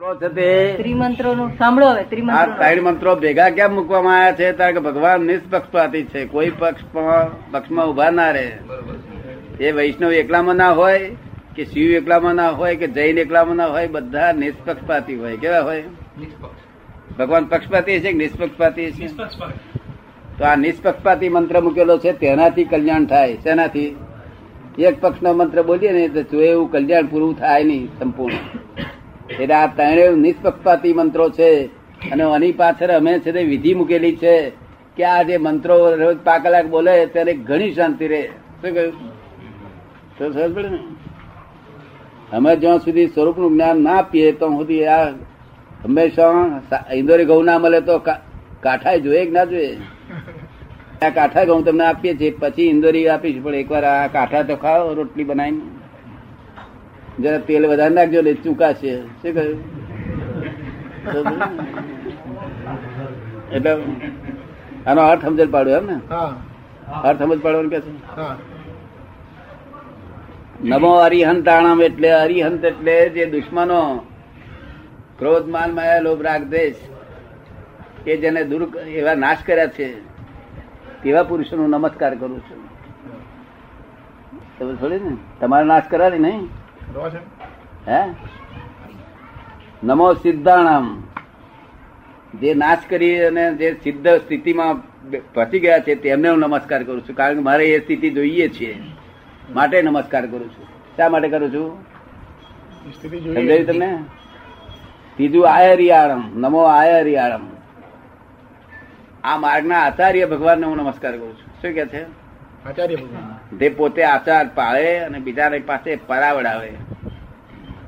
મંત્રો ત્રિમંત્રો નું સાંભળો હવે ત્રિમંત્રો ત્રણ મંત્રો ભેગા કેમ મૂકવામાં આવ્યા છે? કારણ કે ભગવાન નિષ્પક્ષપાતી છે. કોઈ પક્ષમાં પક્ષમાં ઊભા ના રહે. એ વૈષ્ણવ એકલામાં ના હોય કે શિવ એકલામાં ના હોય કે જૈન એકલામાં ના હોય બધા નિષ્પક્ષપાતી હોય. કેવા હોય? ભગવાન પક્ષપાતી છે કે નિષ્પક્ષપાતી છે? તો આ નિષ્પક્ષપાતી મંત્ર મૂકેલો છે તેનાથી કલ્યાણ થાય. શેનાથી? એક પક્ષનો મંત્ર બોલીએ ને તો જો એવું કલ્યાણ પૂરું થાય નહીં સંપૂર્ણ. એટલે આ ત્રણેય નિષ્પક્ષપાતી મંત્રો છે. અને આની પાછળ અમે છે તે વિધિ મૂકેલી છે કે આ જે મંત્રો રોજ પાંચ કલાક બોલે ત્યારે ઘણી શાંતિ રહે. શું કહ્યું? સમજ પડે ને? અમે જ્યાં સુધી સ્વરૂપનું જ્ઞાન ના આપીએ તો સુધી આ હંમેશા ઇન્દોરી ઘઉં ના મળે તો કાંઠા જોઈએ કે ના જોઈએ? આ કાંઠા ઘઉં તમને આપીએ છીએ. પછી ઇન્દોરી આપીશું, પણ એકવાર આ કાંઠા તો ખાઓ, રોટલી બનાવીને. જરા તેલ વધારે નાખજો ને ચૂકાશે. શું કહ્યું? એટલે આનો અર્થ સમજ પાડ્યો એમ ને? અર્થ સમજ પાડવાનું કે છે? નમો અરિહંતાણમ એટલે હરિહંત એટલે જે દુશ્મનો ક્રોધ માન માયા લોભ રાગ દેશ કે જેને દૂર એવા નાશ કર્યા છે તેવા પુરુષોનો નમસ્કાર કરું છું. તમે થોડી ને? તમારે નાશ કરાવી નહીં? હે? નમો સિદ્ધાણમ. જે નાશ કરી અને જે સિદ્ધ સ્થિતિમાં પહોંચી ગયા છે તેમને હું નમસ્કાર કરું છું. કારણ કે મારે એ સ્થિતિ જોઈએ છે. માટે નમસ્કાર કરું છું. શા માટે કરું છું? સમજાયું તમને? ત્રીજું આયરિયાળમ. નમો આયરિયાળમ. આ માર્ગના આચાર્ય ભગવાનને હું નમસ્કાર કરું છું. શું કે છે? તે પોતે આચાર પાળે અને બીજાને પાસે પરાવડાવે.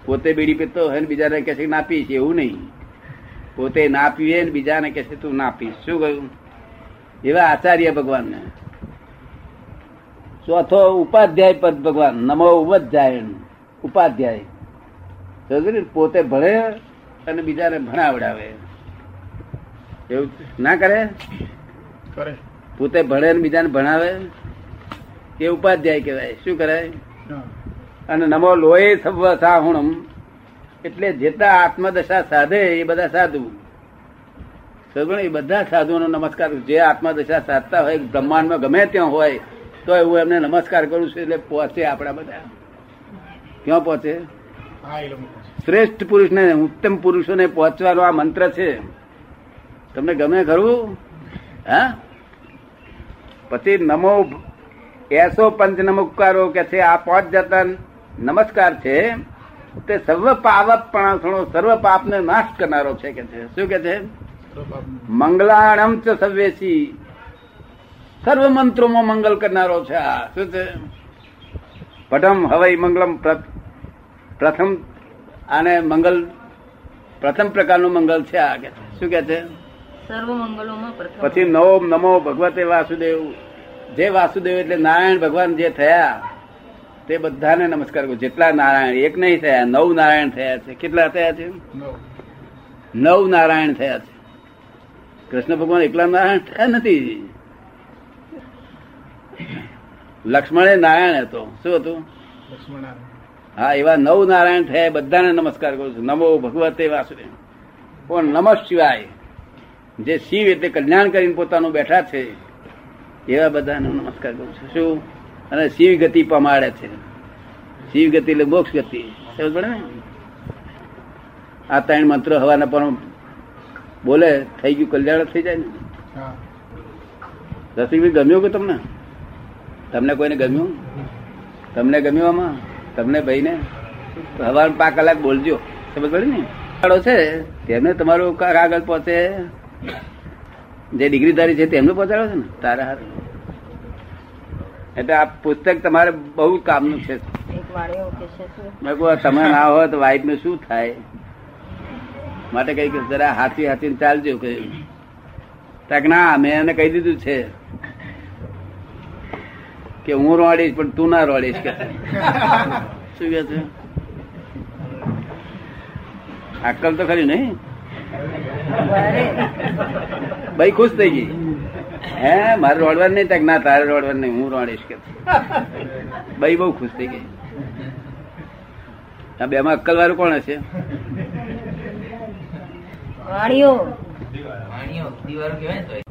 પોતે બીડી પીતો હોય ને બીજાને કહે છે ના પીશ એવું નહીં. પોતે ના પીવે ને બીજાને કહે છે તું ના પીશ. શું કહ્યું? એવા આચાર્ય ભગવાનને. ચોથો ઉપાધ્યાય પદ ભગવાન નમો ઉપધ્યાય. ઉપાધ્યાય. પોતે ભણે અને બીજાને ભણાવડાવે. એવું ના કરે? કરે. પોતે ભણે અને બીજાને ભણાવે? એ ઉપાધ્યાય કહેવાય. શું કરાય? અને નમો લોહે સાહુણમ એટલે જેટલા આત્મદશા સાધે એ બધા સાધુ? એ બધા સાધુઓનો નમસ્કાર. જે આત્મદશા સાધતા હોય બ્રહ્માંડમાં ગમે ત્યાં હોય તો હું એમને નમસ્કાર કરું છું એટલે પહોંચે આપણા બધા. ક્યાં પહોંચે. શ્રેષ્ઠ પુરુષને ઉત્તમ પુરુષોને પહોંચવાનો આ મંત્ર છે. તમને ગમે ખરું? હા? પછી નમો એસો પંચ નમસ્કારો કે છે આ પાંચ જતા નમસ્કાર છે. તે સર્વ પાવપણાસણો સર્વ પાપને નાશ કરનારો છે કે છે. શું કે છે? મંગલાણમ ચ સવેશી સર્વ મંત્રોમાં મંગલ કરનારો છે આ. શું છે? પટમ હવાઈ મંગલમ પ્ર- પ્રથમ આને મંગલ પ્રથમ પ્રકારનું મંગલ છે આ કે શું કે છે? સર્વ મંગલોમાં પછી નવો નમો ભગવતે વાસુદેવ. જે વાસુદેવ એટલે નારાયણ ભગવાન જે થયા, તે બધાને નમસ્કાર કરું જેટલા નારાયણ, એક નહીં થયા, નવ નારાયણ થયા છે. કેટલા થયા છે? નવ નારાયણ થયા છે. કૃષ્ણ ભગવાન એકલા નારાયણ થયા નથી. લક્ષ્મણે નારાયણ હતો. શું હતું? હા, એવા નવ નારાયણ થયા બધાને નમસ્કાર કરું છું. નમો ભગવતે વાસુદેવ. પણ નમઃ શિવાય. જે શિવ એટલે કલ્યાણ કરીને પોતાનું બેઠા છે એવા બધાને નમસ્કાર કરું છું. શું? અને શિવ ગતિ પમાડે છે. શિવ ગતિ એટલે મોક્ષ ગતિ. સમજ પડે ને? આ ત્રણ મંત્રો હવાના પણ બોલે થઈ ગયું કલ્યાણ થઈ જાય ને. રસિકભાઈ ગમ્યું કે તમને? તમને કોઈને ગમ્યું? તમને ગમ્યું આમાં? તમને ભાઈને? ને હવાર પાંચ કલાક બોલજો. સમજ પડે ને? છે તેમને તમારું કાગળ પહોંચે જે ડિગ્રીધારી છે તેમને પહોંચાડો છે ને? તારા હાર એટલે આ પુસ્તક તમારે બહુ કામનું છે. એક વાળીઓ કે છે શું? મેં કહું, તમે ના હોય તો વાઈફ ને શું થાય? માટે કઈ જરા હાથી હાથી ચાલજો. કે તાક ના મેં એને કહી દીધું છે કે હું રોડીશ પણ તું ના રોડીશ કે. શું કે છે? અક્કલ તો ખરી નહીં? ભાઈ ખુશ થઈ ગઈ. હે મારે રોડવાનું નહીં ત્યાં ના તારે રોડવાનું નહીં હું રોડીશ કે. ભાઈ બહુ ખુશ થઈ ગઈ. આ બે માં અક્કલ વાળું કોણ હશે? વાણીઓ. વાણીઓ દિવારો કહેવાય ને તો